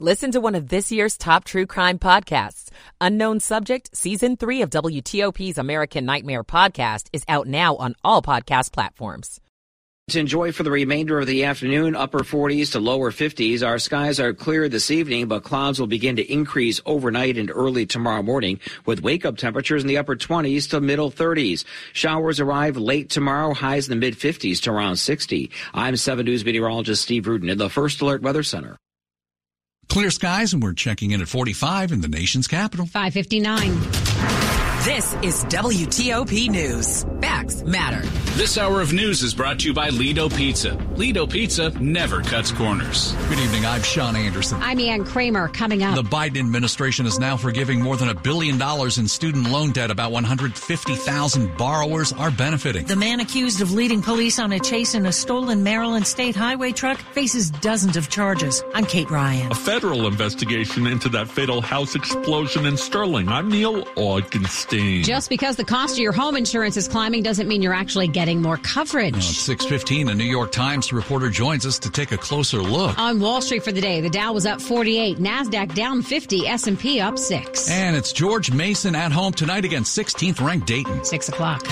Listen to one of this year's top true crime podcasts. Unknown Subject, Season 3 of WTOP's American Nightmare podcast is out now on all podcast platforms. To enjoy for the remainder of the afternoon, upper 40s to lower 50s. Our skies are clear this evening, but clouds will begin to increase overnight and early tomorrow morning with wake up temperatures in the upper 20s to middle 30s. Showers arrive late tomorrow, highs in the mid 50s to around 60. I'm 7 News meteorologist Steve Rudin in the First Alert Weather Center. Clear skies, and we're checking in at 45 in the nation's capital. 559. This is WTOP News. Facts matter. This hour of news is brought to you by Lido Pizza. Lido Pizza never cuts corners. Good evening. I'm Sean Anderson. I'm Ann Kramer. Coming up. The Biden administration is now forgiving more than a billion dollars in student loan debt. About 150,000 borrowers are benefiting. The man accused of leading police on a chase in a stolen Maryland state highway truck faces dozens of charges. I'm Kate Ryan. A federal investigation into that fatal house explosion in Sterling. I'm Neil Augenstein. Just because the cost of your home insurance is climbing doesn't mean you're actually getting more coverage. Now, at 615, a New York Times reporter joins us to take a closer look. On Wall Street for the day, the Dow was up 48, NASDAQ down 50, S&P up 6. And it's George Mason at home tonight against 16th ranked Dayton. 6 o'clock.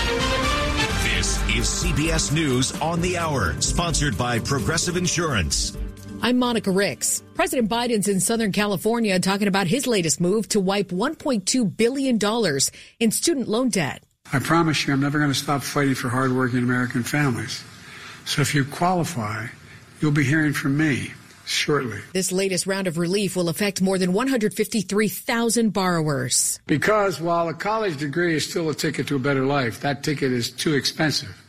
This is CBS News on the Hour, sponsored by Progressive Insurance. I'm Monica Ricks. President Biden's in Southern California talking about his latest move to wipe $1.2 billion in student loan debt. I promise you, I'm never going to stop fighting for hardworking American families. So if you qualify, you'll be hearing from me shortly. This latest round of relief will affect more than 153,000 borrowers. Because while a college degree is still a ticket to a better life, that ticket is too expensive.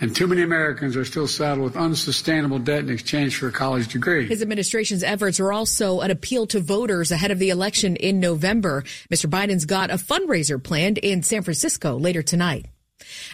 And too many Americans are still saddled with unsustainable debt in exchange for a college degree. His administration's efforts are also an appeal to voters ahead of the election in November. Mr. Biden's got a fundraiser planned in San Francisco later tonight.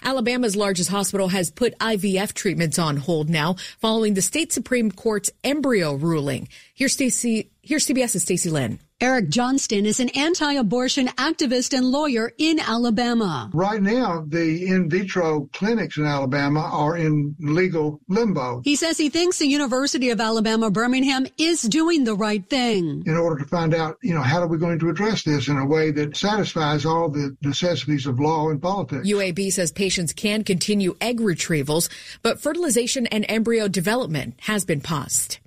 Alabama's largest hospital has put IVF treatments on hold now following the state Supreme Court's embryo ruling. Here's Stacey, here's CBS's Stacey Lynn. Eric Johnston is an anti-abortion activist and lawyer in Alabama. Right now, the in vitro clinics in Alabama are in legal limbo. He says he thinks the University of Alabama Birmingham is doing the right thing. In order to find out, you know, how are we going to address this in a way that satisfies all the necessities of law and politics? UAB says patients can continue egg retrievals, but fertilization and embryo development has been paused.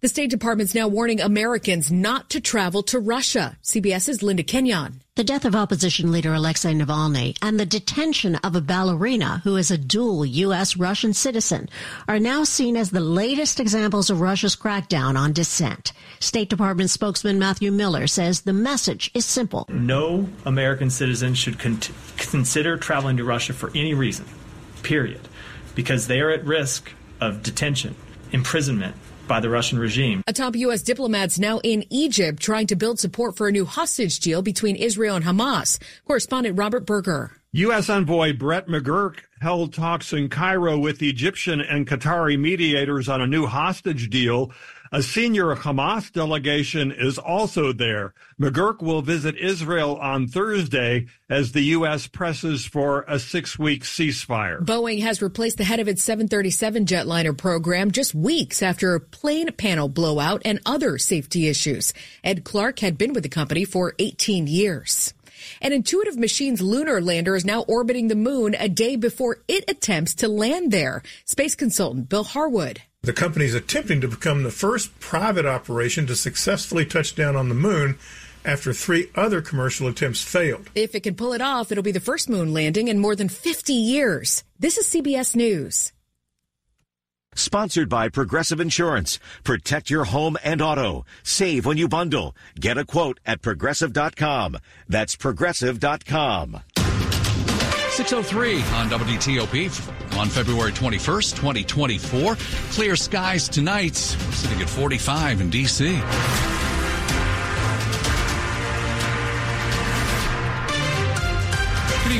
The State Department's now warning Americans not to travel to Russia. CBS's Linda Kenyon. The death of opposition leader Alexei Navalny and the detention of a ballerina who is a dual U.S. Russian citizen are now seen as the latest examples of Russia's crackdown on dissent. State Department spokesman Matthew Miller says the message is simple. No American citizen should con- consider traveling to Russia for any reason, period, because they are at risk of detention, imprisonment, by the Russian regime. A top U.S. diplomat's now in Egypt trying to build support for a new hostage deal between Israel and Hamas. Correspondent Robert Berger. U.S. envoy Brett McGurk held talks in Cairo with Egyptian and Qatari mediators on a new hostage deal. A senior Hamas delegation is also there. McGurk will visit Israel on Thursday as the U.S. presses for a six week ceasefire. Boeing has replaced the head of its 737 jetliner program just weeks after a plane panel blowout and other safety issues. Ed Clark had been with the company for 18 years. An Intuitive Machines lunar lander is now orbiting the moon a day before it attempts to land there. Space consultant Bill Harwood. The company is attempting to become the first private operation to successfully touch down on the moon after three other commercial attempts failed. If it can pull it off, it'll be the first moon landing in more than 50 years. This is CBS News. Sponsored by Progressive Insurance. Protect your home and auto. Save when you bundle. Get a quote at progressive.com. That's progressive.com. 603 on WTOP on February 21st, 2024. Clear skies tonight. We're sitting at 45 in D.C.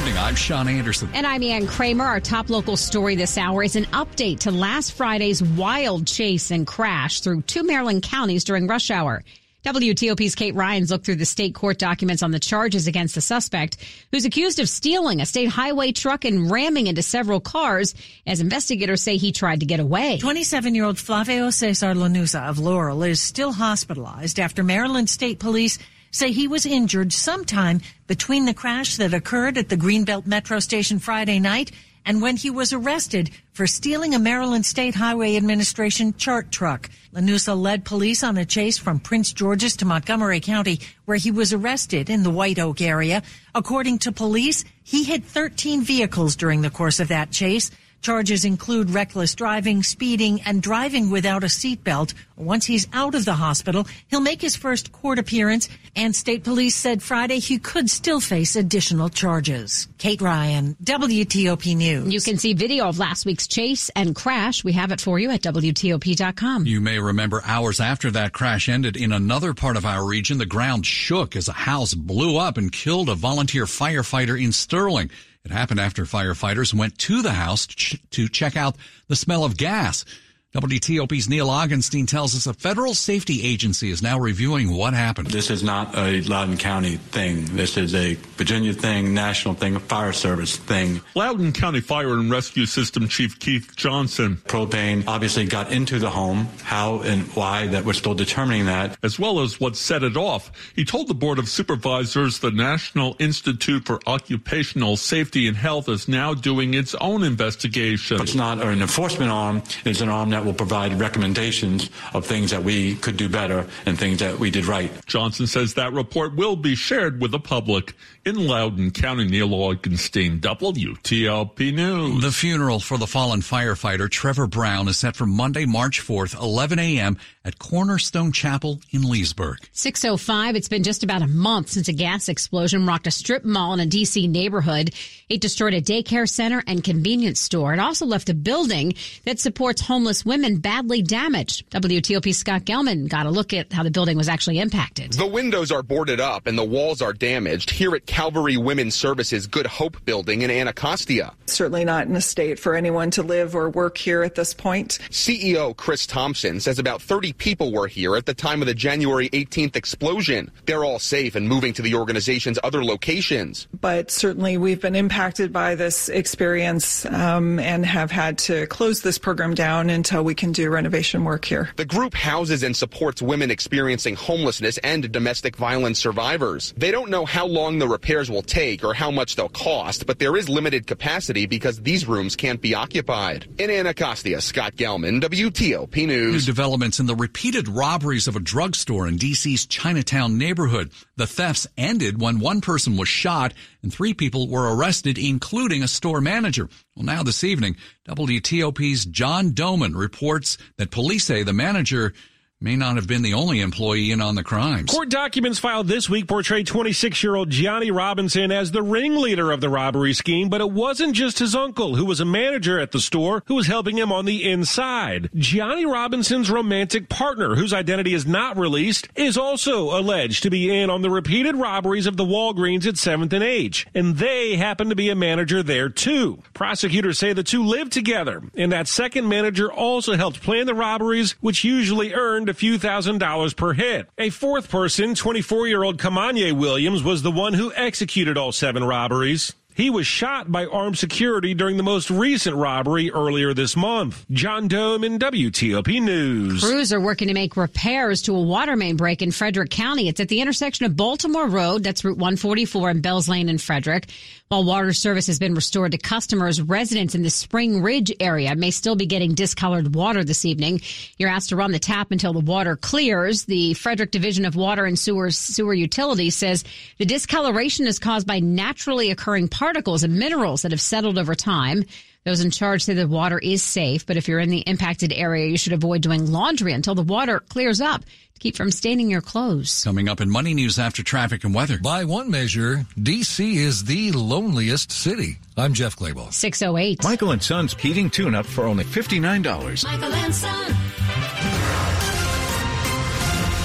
evening. I'm Sean Anderson. And I'm Ann Kramer. Our top local story this hour is an update to last Friday's wild chase and crash through two Maryland counties during rush hour. WTOP's Kate Ryan's looked through the state court documents on the charges against the suspect, who's accused of stealing a state highway truck and ramming into several cars, as investigators say he tried to get away. 27 year old Flavio Cesar Lanusa of Laurel is still hospitalized after Maryland State Police say he was injured sometime between the crash that occurred at the Greenbelt Metro Station Friday night and when he was arrested for stealing a Maryland State Highway Administration chart truck. Lanusa led police on a chase from Prince George's to Montgomery County, where he was arrested in the White Oak area. According to police, he hit 13 vehicles during the course of that chase. Charges include reckless driving, speeding, and driving without a seatbelt. Once he's out of the hospital, he'll make his first court appearance, and state police said Friday he could still face additional charges. Kate Ryan, WTOP News. You can see video of last week's chase and crash. We have it for you at WTOP.com. You may remember hours after that crash ended in another part of our region, the ground shook as a house blew up and killed a volunteer firefighter in Sterling. It happened after firefighters went to the house to check out the smell of gas. WTOP's Neil Augenstein tells us a federal safety agency is now reviewing what happened. This is not a Loudoun County thing. This is a Virginia thing, national thing, a fire service thing. Loudoun County Fire and Rescue System Chief Keith Johnson. Propane obviously got into the home. How and why that we're still determining that. As well as what set it off. He told the Board of Supervisors the National Institute for Occupational Safety and Health is now doing its own investigation. It's not an enforcement arm. It's an arm that will provide recommendations of things that we could do better and things that we did right. Johnson says that report will be shared with the public. In Loudoun County, Neil Augenstein, WTOP News. The funeral for the fallen firefighter Trevor Brown is set for Monday, March 4th, 11 a.m. at Cornerstone Chapel in Leesburg. 605. It's been just about a month since a gas explosion rocked a strip mall in a D.C. neighborhood. It destroyed a daycare center and convenience store. It also left a building that supports homeless women badly damaged. WTOP Scott Gelman got a look at how the building was actually impacted. The windows are boarded up and the walls are damaged. Here at Calvary Women's Services Good Hope building in Anacostia. Certainly not in a state for anyone to live or work here at this point. CEO Chris Thompson says about 30 people were here at the time of the January 18th explosion. They're all safe and moving to the organization's other locations. But certainly we've been impacted by this experience um, and have had to close this program down until we can do renovation work here. The group houses and supports women experiencing homelessness and domestic violence survivors. They don't know how long the repairs will take or how much they'll cost, but there is limited capacity because these rooms can't be occupied. In Anacostia, Scott Gelman, WTOP News. New developments in the repeated robberies of a drugstore in D.C.'s Chinatown neighborhood. The thefts ended when one person was shot and three people were arrested, including a store manager. Well, now this evening, WTOP's John Domen reports that police say the manager may not have been the only employee in on the crimes. Court documents filed this week portray 26 year old Gianni Robinson as the ringleader of the robbery scheme, but it wasn't just his uncle, who was a manager at the store, who was helping him on the inside. Gianni Robinson's romantic partner, whose identity is not released, is also alleged to be in on the repeated robberies of the Walgreens at 7th and H, and they happen to be a manager there too. Prosecutors say the two lived together, and that second manager also helped plan the robberies, which usually earned a few thousand dollars per hit. A fourth person, 24 year old Kamanye Williams, was the one who executed all seven robberies. He was shot by armed security during the most recent robbery earlier this month. John Domen WTOP News. Crews are working to make repairs to a water main break in Frederick County. It's at the intersection of Baltimore Road, that's Route 144 and Bells Lane in Frederick. While water service has been restored to customers, residents in the Spring Ridge area may still be getting discolored water this evening. You're asked to run the tap until the water clears. The Frederick Division of Water and Sewer, Sewer Utilities says the discoloration is caused by naturally occurring particles and minerals that have settled over time. Those in charge say the water is safe, but if you're in the impacted area, you should avoid doing laundry until the water clears up to keep from staining your clothes. Coming up in Money News after traffic and weather. By one measure, D.C. is the loneliest city. I'm Jeff Clabaugh. 608. Michael and Son's heating tune up for only $59. Michael and Son.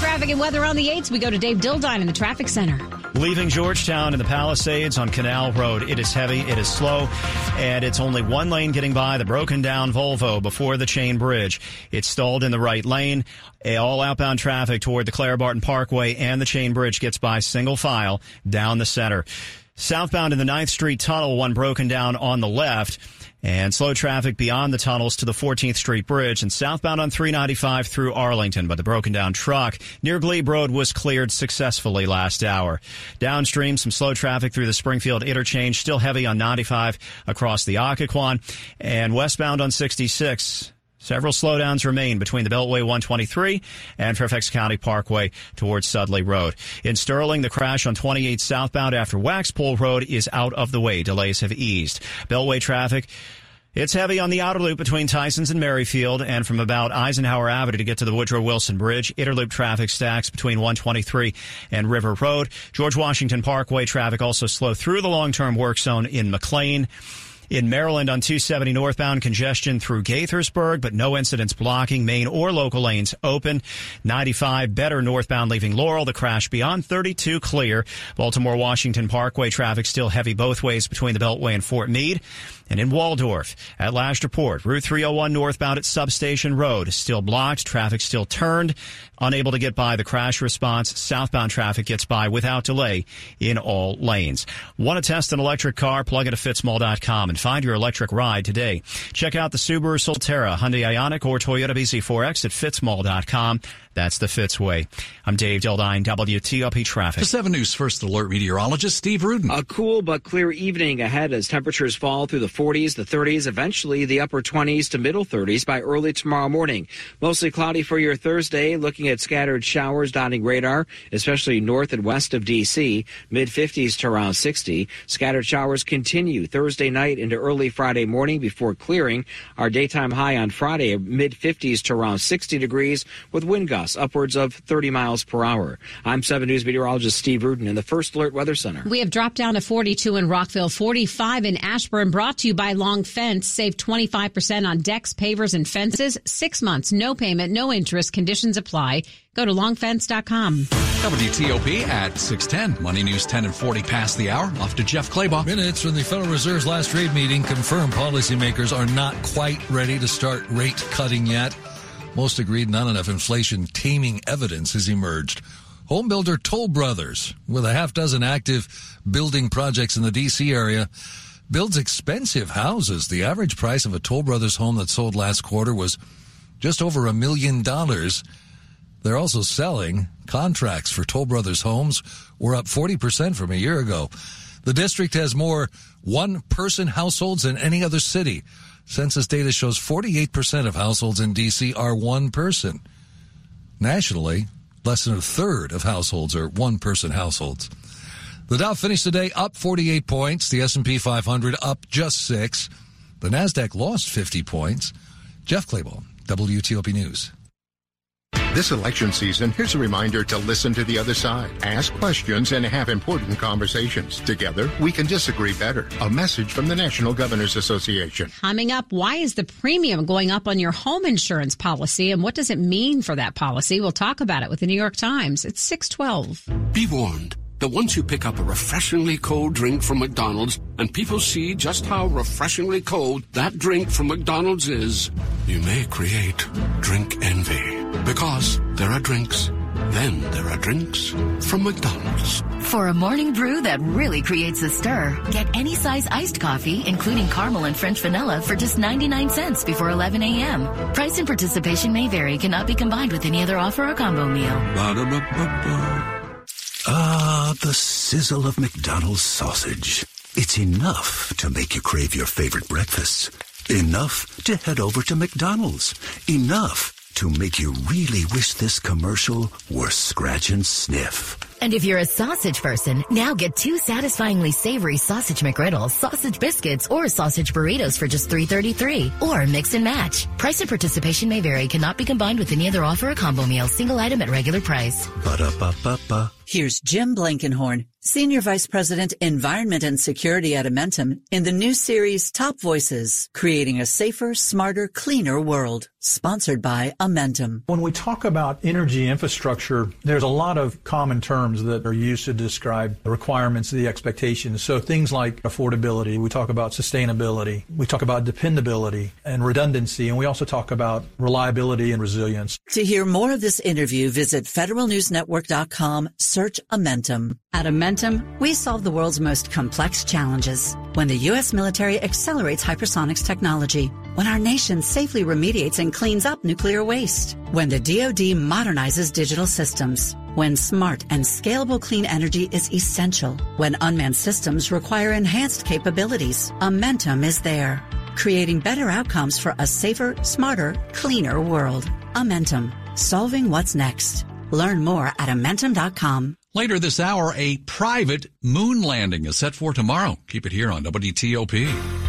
Traffic and weather on the 8s. We go to Dave Dildine in the traffic center. Leaving Georgetown in the Palisades on Canal Road. It is heavy, it is slow, and it's only one lane getting by the broken down Volvo before the chain bridge. It's stalled in the right lane. All outbound traffic toward the Clara Barton Parkway and the chain bridge gets by single file down the center. Southbound in the 9th Street tunnel, one broken down on the left and slow traffic beyond the tunnels to the 14th Street Bridge and southbound on 395 through Arlington. But the broken down truck near Glebe Road was cleared successfully last hour. Downstream, some slow traffic through the Springfield interchange, still heavy on 95 across the Occoquan and westbound on 66. Several slowdowns remain between the Beltway 123 and Fairfax County Parkway towards Sudley Road. In Sterling, the crash on 28 southbound after Waxpool Road is out of the way. Delays have eased. Beltway traffic it's heavy on the outer loop between Tysons and Merrifield and from about Eisenhower Avenue to get to the Woodrow Wilson Bridge. Inner Loop traffic stacks between 123 and River Road. George Washington Parkway traffic also slow through the long-term work zone in McLean. In Maryland on 270 northbound, congestion through Gaithersburg, but no incidents blocking main or local lanes open. 95 better northbound leaving Laurel. The crash beyond 32 clear. Baltimore Washington Parkway traffic still heavy both ways between the Beltway and Fort Meade. And in Waldorf, at last report, Route 301 northbound at Substation Road still blocked. Traffic still turned. Unable to get by the crash response. Southbound traffic gets by without delay in all lanes. Want to test an electric car? Plug it at fitzmall.com and find your electric ride today. Check out the Subaru Solterra, Hyundai Ioniq, or Toyota BZ4X at fitzmall.com. That's the Fitzway. I'm Dave Dildine, WTOP Traffic. The 7 News First Alert meteorologist Steve Rudin. A cool but clear evening ahead as temperatures fall through the 40s, the 30s, eventually the upper 20s to middle 30s by early tomorrow morning. Mostly cloudy for your Thursday, looking at scattered showers dotting radar, especially north and west of D.C., mid 50s to around 60. Scattered showers continue Thursday night into early Friday morning before clearing. Our daytime high on Friday, mid 50s to around 60 degrees with wind gusts gusts upwards of 30 miles per hour. I'm 7 News meteorologist Steve Rudin in the First Alert Weather Center. We have dropped down to 42 in Rockville, 45 in Ashburn, brought to you by Long Fence. Save 25% on decks, pavers, and fences. Six months, no payment, no interest. Conditions apply. Go to longfence.com. WTOP at 610. Money News 10 and 40 past the hour. Off to Jeff Clabaugh. Minutes from the Federal Reserve's last trade meeting confirm policymakers are not quite ready to start rate cutting yet. Most agreed not enough inflation taming evidence has emerged. Homebuilder Toll Brothers, with a half dozen active building projects in the D.C. area, builds expensive houses. The average price of a Toll Brothers home that sold last quarter was just over a million dollars. They're also selling contracts for Toll Brothers homes were up 40% from a year ago. The district has more one person households than any other city. Census data shows 48% of households in D.C. are one person. Nationally, less than a third of households are one person households. The Dow finished the day up 48 points. The S&P 500 up just six. The Nasdaq lost 50 points. Jeff Clabaugh, WTOP News. This election season, here's a reminder to listen to the other side, ask questions, and have important conversations. Together, we can disagree better. A message from the National Governors Association. Coming up, why is the premium going up on your home insurance policy, and what does it mean for that policy? We'll talk about it with the New York Times. It's 612. Be warned that once you pick up a refreshingly cold drink from McDonald's and people see just how refreshingly cold that drink from McDonald's is, you may create drink envy. Because there are drinks, then there are drinks from McDonald's. For a morning brew that really creates a stir, get any size iced coffee, including caramel and French vanilla, for just 99 cents before 11 a.m. Price and participation may vary, cannot be combined with any other offer or combo meal. Ba-da-ba-ba-ba. Ah, the sizzle of McDonald's sausage. It's enough to make you crave your favorite breakfasts. Enough to head over to McDonald's. Enough to make you really wish this commercial were scratch and sniff. And if you're a sausage person, now get two satisfyingly savory sausage McGriddles, sausage biscuits, or sausage burritos for just $3.33. Or mix and match. Price and participation may vary, cannot be combined with any other offer or combo meal, single item at regular price. Ba-da-ba-ba-ba. Here's Jim Blankenhorn, Senior Vice President, Environment and Security at Amentum in the new series Top Voices, Creating a Safer, Smarter, Cleaner World, sponsored by Amentum. When we talk about energy infrastructure, there's a lot of common terms that are used to describe the requirements, the expectations. So things like affordability, we talk about sustainability, we talk about dependability and redundancy, and we also talk about reliability and resilience. To hear more of this interview, visit federalnewsnetwork.com, search Amentum. At Amentum, we solve the world's most complex challenges. When the U.S. military accelerates hypersonics technology, when our nation safely remediates and cleans up nuclear waste, when the DoD modernizes digital systems, when smart and scalable clean energy is essential, when unmanned systems require enhanced capabilities, Amentum is there, creating better outcomes for a safer, smarter, cleaner world. Amentum, solving what's next. Learn more at Amentum.com. Later this hour, a private moon landing is set for tomorrow. Keep it here on WTOP.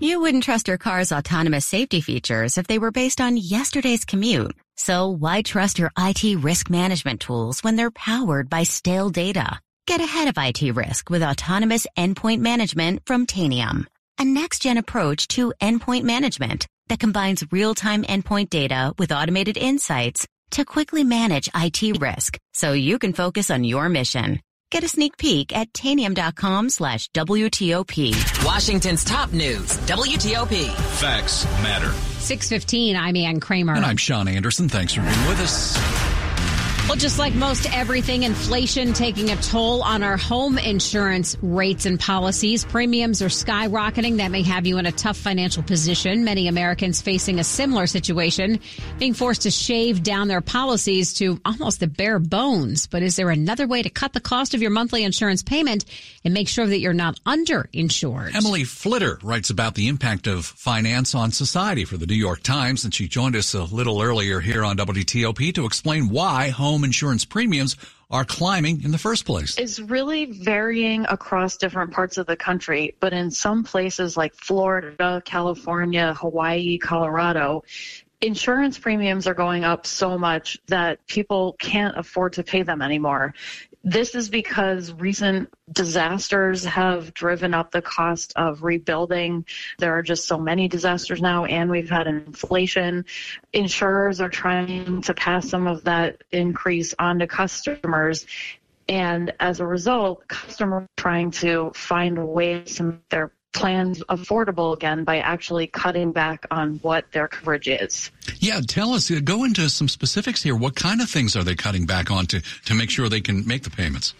You wouldn't trust your car's autonomous safety features if they were based on yesterday's commute. So why trust your IT risk management tools when they're powered by stale data? Get ahead of IT risk with autonomous endpoint management from Tanium, a next-gen approach to endpoint management that combines real-time endpoint data with automated insights to quickly manage IT risk so you can focus on your mission. Get a sneak peek at tanium.com slash WTOP. Washington's top news, WTOP. Facts matter. 615, I'm Ann Kramer. And I'm Sean Anderson. Thanks for being with us. Well, just like most everything, inflation taking a toll on our home insurance rates and policies. Premiums are skyrocketing. That may have you in a tough financial position. Many Americans facing a similar situation, being forced to shave down their policies to almost the bare bones. But is there another way to cut the cost of your monthly insurance payment and make sure that you're not underinsured? Emily Flitter writes about the impact of finance on society for the New York Times, and she joined us a little earlier here on WTOP to explain why home insurance premiums are climbing in the first place. It's really varying across different parts of the country, but in some places like Florida, California, Hawaii, Colorado, insurance premiums are going up so much that people can't afford to pay them anymore. This is because recent disasters have driven up the cost of rebuilding. There are just so many disasters now, and we've had inflation. Insurers are trying to pass some of that increase on to customers. And as a result, customers are trying to find ways to make their plans affordable again by actually cutting back on what their coverage is. Yeah, tell us, uh, go into some specifics here. What kind of things are they cutting back on to, to make sure they can make the payments?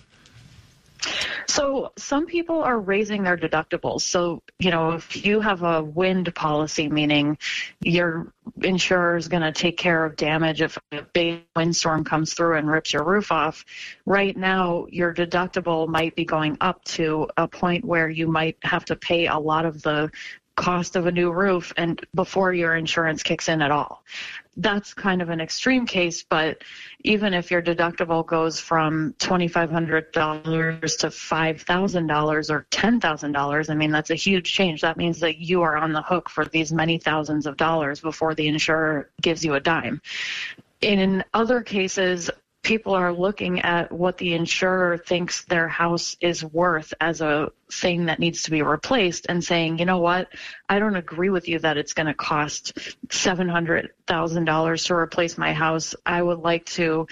So some people are raising their deductibles. So, you know, if you have a wind policy, meaning your insurer is going to take care of damage if a big windstorm comes through and rips your roof off, right now your deductible might be going up to a point where you might have to pay a lot of the cost of a new roof and before your insurance kicks in at all. That's kind of an extreme case, but even if your deductible goes from $2,500 to $5,000 or $10,000, I mean, that's a huge change. That means that you are on the hook for these many thousands of dollars before the insurer gives you a dime. In other cases, people are looking at what the insurer thinks their house is worth as a thing that needs to be replaced and saying, you know what, I don't agree with you that it's going to cost $700,000 to replace my house. I would like to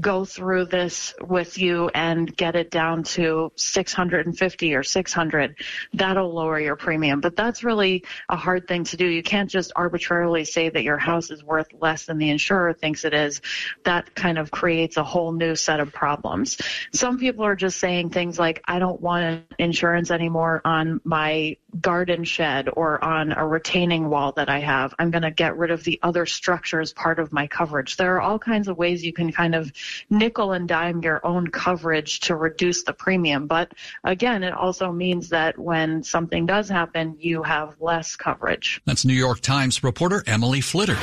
go through this with you and get it down to 650 or 600. That'll lower your premium. But that's really a hard thing to do. You can't just arbitrarily say that your house is worth less than the insurer thinks it is. That kind of creates a whole new set of problems. Some people are just saying things like, I don't want insurance anymore on my garden shed or on a retaining wall that I have. I'm going to get rid of the other structure as part of my coverage. There are all kinds of ways you can kind of nickel and dime your own coverage to reduce the premium. But again, it also means that when something does happen, you have less coverage. That's New York Times reporter Emily Flitter.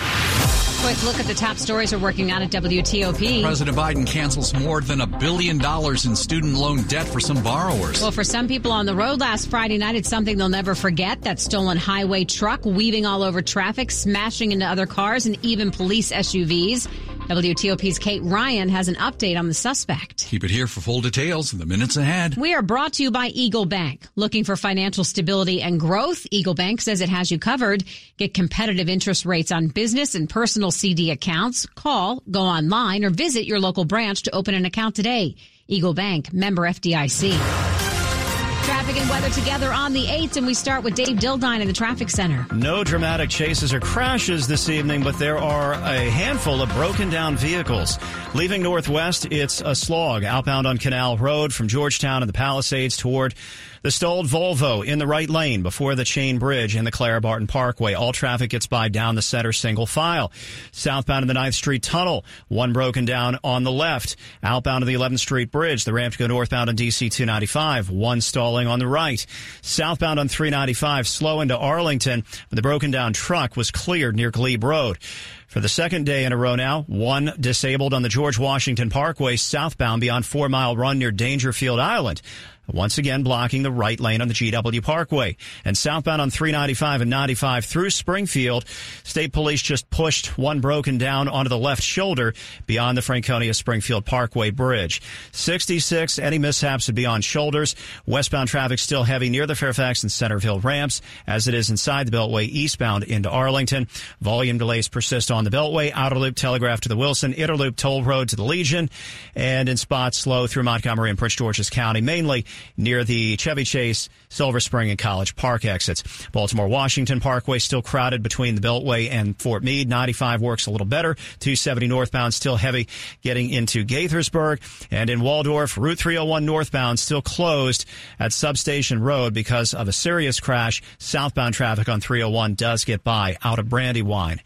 Quick look at the top stories we're working on at WTOP. President Biden cancels more than a billion dollars in student loan debt for some borrowers. Well, for some people on the road last Friday night, it's something they'll never forget. That stolen highway truck weaving all over traffic, smashing into other cars and even police SUVs. WTOP's Kate Ryan has an update on the suspect. Keep it here for full details in the minutes ahead. We are brought to you by Eagle Bank. Looking for financial stability and growth? Eagle Bank says it has you covered. Get competitive interest rates on business and personal CD accounts. Call, go online, or visit your local branch to open an account today. Eagle Bank, member FDIC. Traffic and weather together on the 8th, and we start with Dave Dildine in the traffic center. No dramatic chases or crashes this evening, but there are a handful of broken down vehicles. Leaving northwest, it's a slog outbound on Canal Road from Georgetown and the Palisades toward the stalled Volvo in the right lane before the Chain Bridge and the Clara Barton Parkway. All traffic gets by down the center single file. Southbound in the 9th Street Tunnel, one broken down on the left. Outbound of the 11th Street Bridge, the ramp to go northbound on DC 295, one stalling on the right. Southbound on 395, slow into Arlington. The broken down truck was cleared near Glebe Road. For the second day in a row now, one disabled on the George Washington Parkway southbound beyond Four Mile Run near Daingerfield Island once again blocking the right lane on the GW Parkway. And southbound on 395 and 95 through Springfield, state police just pushed one broken down onto the left shoulder beyond the Franconia Springfield Parkway Bridge. 66, any mishaps would be on shoulders. Westbound traffic still heavy near the Fairfax and Centreville ramps, as it is inside the Beltway eastbound into Arlington. Volume delays persist on the Beltway, Outer Loop Telegraph to the Wilson, Inner Loop Toll Road to the Legion, and in spots slow through Montgomery and Prince George's County, mainly near the Chevy Chase, Silver Spring, and College Park exits. Baltimore Washington Parkway still crowded between the Beltway and Fort Meade. 95 works a little better. 270 northbound still heavy getting into Gaithersburg. And in Waldorf, Route 301 northbound still closed at Substation Road because of a serious crash. Southbound traffic on 301 does get by out of Brandywine.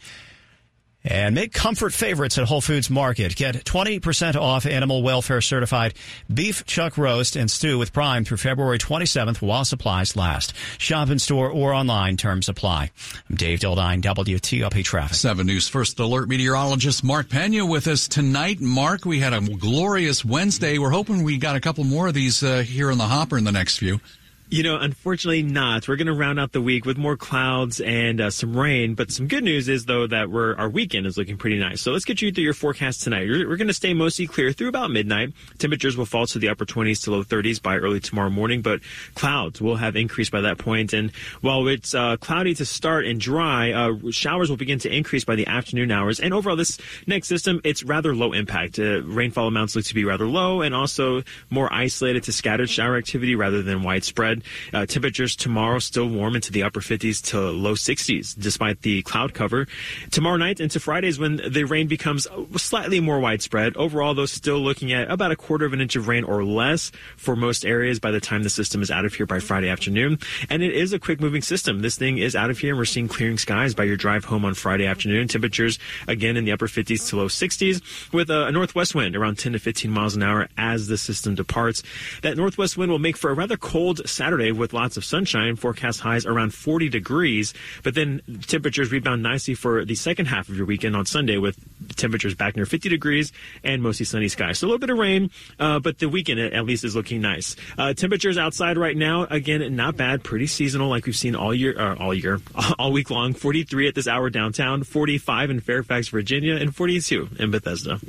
And make comfort favorites at Whole Foods Market. Get 20% off animal welfare certified beef chuck roast and stew with Prime through February 27th while supplies last. Shop in store or online. Terms apply. I'm Dave Dildine, WTOP Traffic. 7 News First Alert meteorologist Mark Pena with us tonight. Mark, we had a glorious Wednesday. We're hoping we got a couple more of these uh, here in the hopper in the next few. You know, unfortunately not. We're going to round out the week with more clouds and uh, some rain. But some good news is, though, that we're, our weekend is looking pretty nice. So let's get you through your forecast tonight. We're, we're going to stay mostly clear through about midnight. Temperatures will fall to the upper 20s to low 30s by early tomorrow morning, but clouds will have increased by that point. And while it's uh, cloudy to start and dry, uh, showers will begin to increase by the afternoon hours. And overall, this next system, it's rather low impact. Uh, rainfall amounts look to be rather low and also more isolated to scattered shower activity rather than widespread. Uh, temperatures tomorrow still warm into the upper 50s to low 60s despite the cloud cover. Tomorrow night into Friday is when the rain becomes slightly more widespread. Overall, though, still looking at about a quarter of an inch of rain or less for most areas by the time the system is out of here by Friday afternoon. And it is a quick moving system. This thing is out of here and we're seeing clearing skies by your drive home on Friday afternoon. Temperatures again in the upper 50s to low 60s with a, a northwest wind around 10 to 15 miles an hour as the system departs. That northwest wind will make for a rather cold Saturday with with lots of sunshine, forecast highs around 40 degrees. But then temperatures rebound nicely for the second half of your weekend on Sunday with temperatures back near 50 degrees and mostly sunny skies. So a little bit of rain, uh, but the weekend at least is looking nice. Uh, temperatures outside right now, again, not bad, pretty seasonal like we've seen all year, uh, all year, all week long. 43 at this hour downtown, 45 in Fairfax, Virginia, and 42 in Bethesda.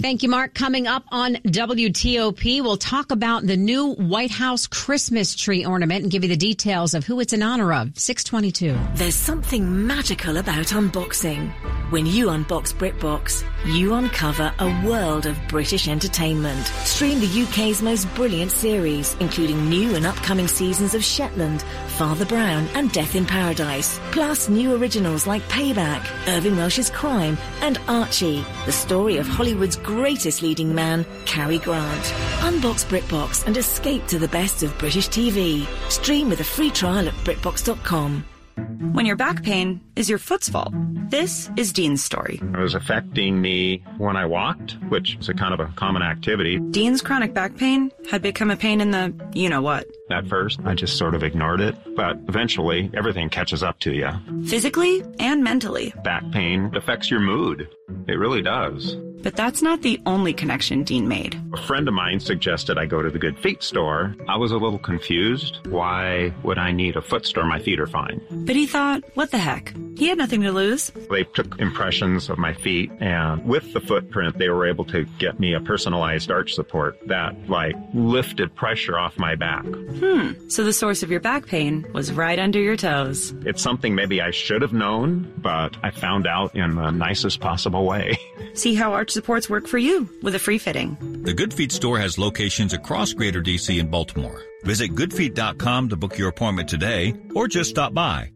Thank you, Mark. Coming up on WTOP, we'll talk about the new White House Christmas tree ornament and give you the details of who it's in honor of. 622. There's something magical about unboxing. When you unbox BritBox, you uncover a world of British entertainment. Stream the UK's most brilliant series, including new and upcoming seasons of Shetland, Father Brown, and Death in Paradise. Plus new originals like Payback, Irvine Welsh's Crime, and Archie, the story of Hollywood's greatest leading man, Cary Grant. Unbox BritBox and escape to the best of British TV. Stream with a free trial at BritBox.com. when your back pain is your foot's fault. This is Dean's story. It was affecting me when I walked, which is a kind of a common activity. Dean's chronic back pain had become a pain in the you know what. At first, I just sort of ignored it, but eventually everything catches up to you. Physically and mentally. Back pain affects your mood. It really does. But that's not the only connection Dean made. A friend of mine suggested I go to the Good Feet store. I was a little confused. Why would I need a foot store? My feet are fine. But he thought, what the heck? He had nothing to lose. They took impressions of my feet, and with the footprint, they were able to get me a personalized arch support that, like, lifted pressure off my back. Hmm. So the source of your back pain was right under your toes. It's something maybe I should have known, but I found out in the nicest possible way. See how arch supports work for you with a free fitting. The Good Feet store has locations across Greater DC and Baltimore. Visit goodfeet.com to book your appointment today or just stop by.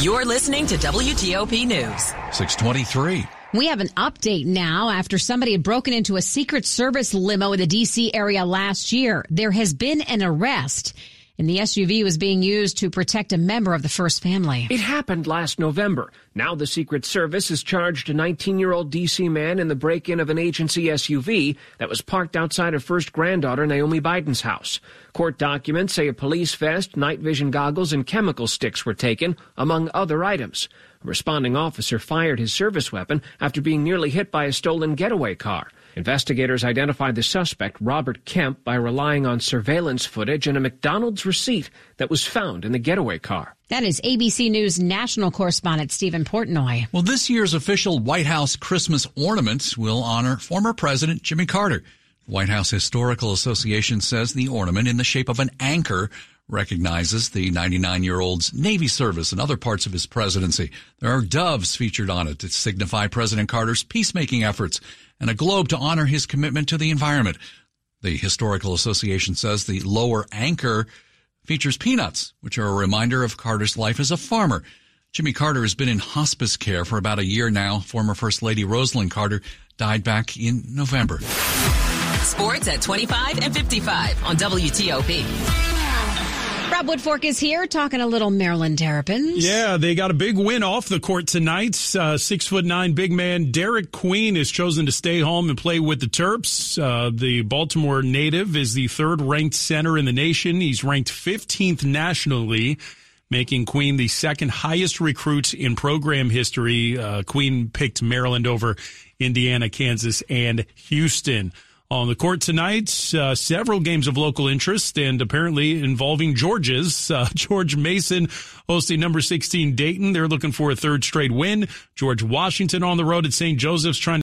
You're listening to WTOP News. 623. We have an update now after somebody had broken into a Secret Service limo in the DC area last year. There has been an arrest. And the SUV was being used to protect a member of the first family. It happened last November. Now the Secret Service has charged a 19 year old D.C. man in the break in of an agency SUV that was parked outside of first granddaughter Naomi Biden's house. Court documents say a police vest, night vision goggles, and chemical sticks were taken, among other items. A responding officer fired his service weapon after being nearly hit by a stolen getaway car. Investigators identified the suspect, Robert Kemp, by relying on surveillance footage and a McDonald's receipt that was found in the getaway car. That is ABC News national correspondent Steven Portnoy. Well, this year's official White House Christmas ornaments will honor former President Jimmy Carter. White House Historical Association says the ornament, in the shape of an anchor, recognizes the 99 year old's Navy service and other parts of his presidency. There are doves featured on it to signify President Carter's peacemaking efforts and a globe to honor his commitment to the environment. The Historical Association says the lower anchor features peanuts, which are a reminder of Carter's life as a farmer. Jimmy Carter has been in hospice care for about a year now. Former First Lady Rosalynn Carter died back in November. Sports at 25 and 55 on WTOP. Rob Woodfork is here talking a little Maryland Terrapins. Yeah, they got a big win off the court tonight. Uh, six foot nine big man Derek Queen has chosen to stay home and play with the Terps. Uh, the Baltimore native is the third ranked center in the nation. He's ranked 15th nationally making Queen the second highest recruit in program history. Uh, Queen picked Maryland over Indiana, Kansas, and Houston on the court tonight. Uh, several games of local interest and apparently involving George's. Uh, George Mason hosting number 16 Dayton. They're looking for a third straight win. George Washington on the road at St. Joseph's trying